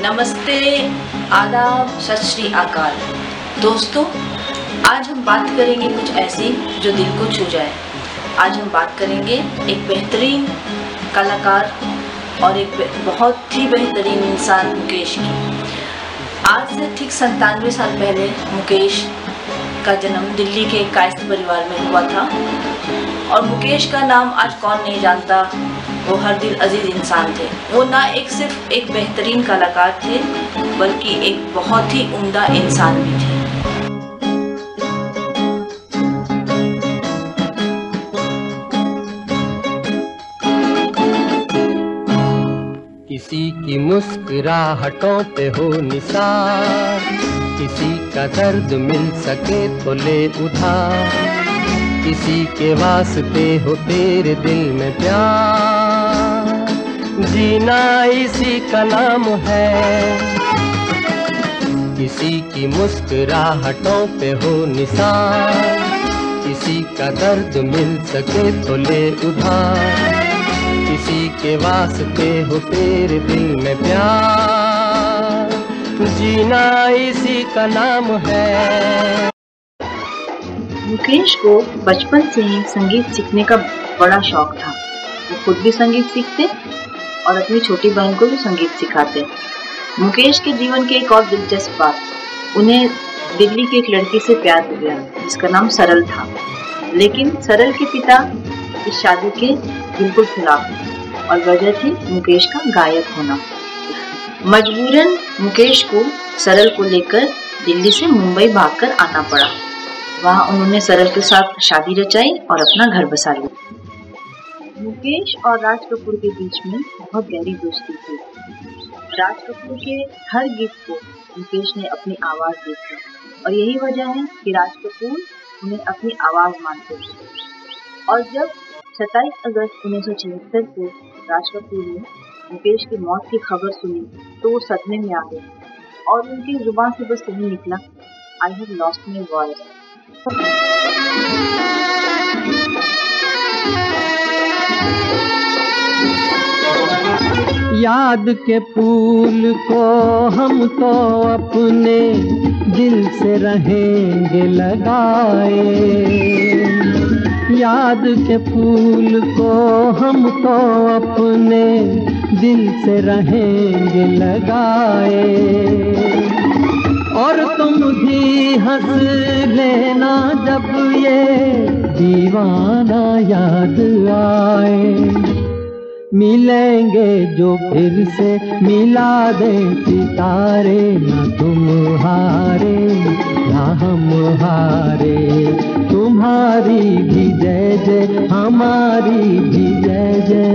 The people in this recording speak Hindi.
नमस्ते, आदाब, सत श्री अकाल। दोस्तों, आज हम बात करेंगे कुछ ऐसी जो दिल को छू जाए। आज हम बात करेंगे एक बेहतरीन कलाकार और एक बहुत ही बेहतरीन इंसान मुकेश की। आज से ठीक संतानवे साल पहले मुकेश का जन्म दिल्ली के कायस्थ परिवार में हुआ था। और मुकेश का नाम आज कौन नहीं जानता वो हर दिल अज़ीज़ इंसान थे। वो ना एक सिर्फ़ एक बेहतरीन कलाकार थे, बल्कि एक बहुत ही उम्दा इंसान भी थे। किसी की मुस्कुराहटों पे हो निसार, किसी का दर्द मिल सके तो ले उधार, किसी के वास्ते हो तेरे दिल में प्यार। जीना इसी का नाम है। किसी की मुस्कुराहटों पे हो निसार किसी का दर्द मिल सके तो ले उधार, किसी के वास्ते हो तेरे दिल में प्यार। जीना इसी का नाम है। मुकेश को बचपन से ही संगीत सीखने का बड़ा शौक था। वो खुद भी संगीत सीखते और अपनी छोटी बहन को भी संगीत सिखाते मुकेश के जीवन की एक और दिलचस्प बात, उन्हें दिल्ली की एक लड़की से प्यार हो गया, जिसका नाम सरल था। लेकिन सरल के पिता इस शादी के बिल्कुल खिलाफ और वजह थी मुकेश का गायक होना। मजबूरन मुकेश को सरल को लेकर दिल्ली से मुंबई भागकर आना पड़ा। वहाँ उन्होंने सरल के साथ शादी रचाई और अपना घर बसा लिया। मुकेश और राज कपूर के बीच में बहुत गहरी दोस्ती थी। राज कपूर के हर गीत को मुकेश ने अपनी आवाज़ दी थी और यही वजह है कि राज कपूर उन्हें अपनी आवाज़ मानते थे। और जब 27 अगस्त उन्नीस सौ छिहत्तर को राज कपूर ने मुकेश की मौत की खबर सुनी तो वो सदमे में आ गए और उनकी ज़ुबान से बस यही निकला I have lost my voice याद के फूल को हम तो अपने दिल से रहेंगे लगाए। याद के फूल को हम तो अपने दिल से रहेंगे लगाए। और तुम भी हंस लेना जब ये दीवाना याद आए। मिलेंगे जो फिर से मिला दे सितारे, न तुम हारे न हम हारे। तुम्हारी भी जय जय, हमारी भी जय जय।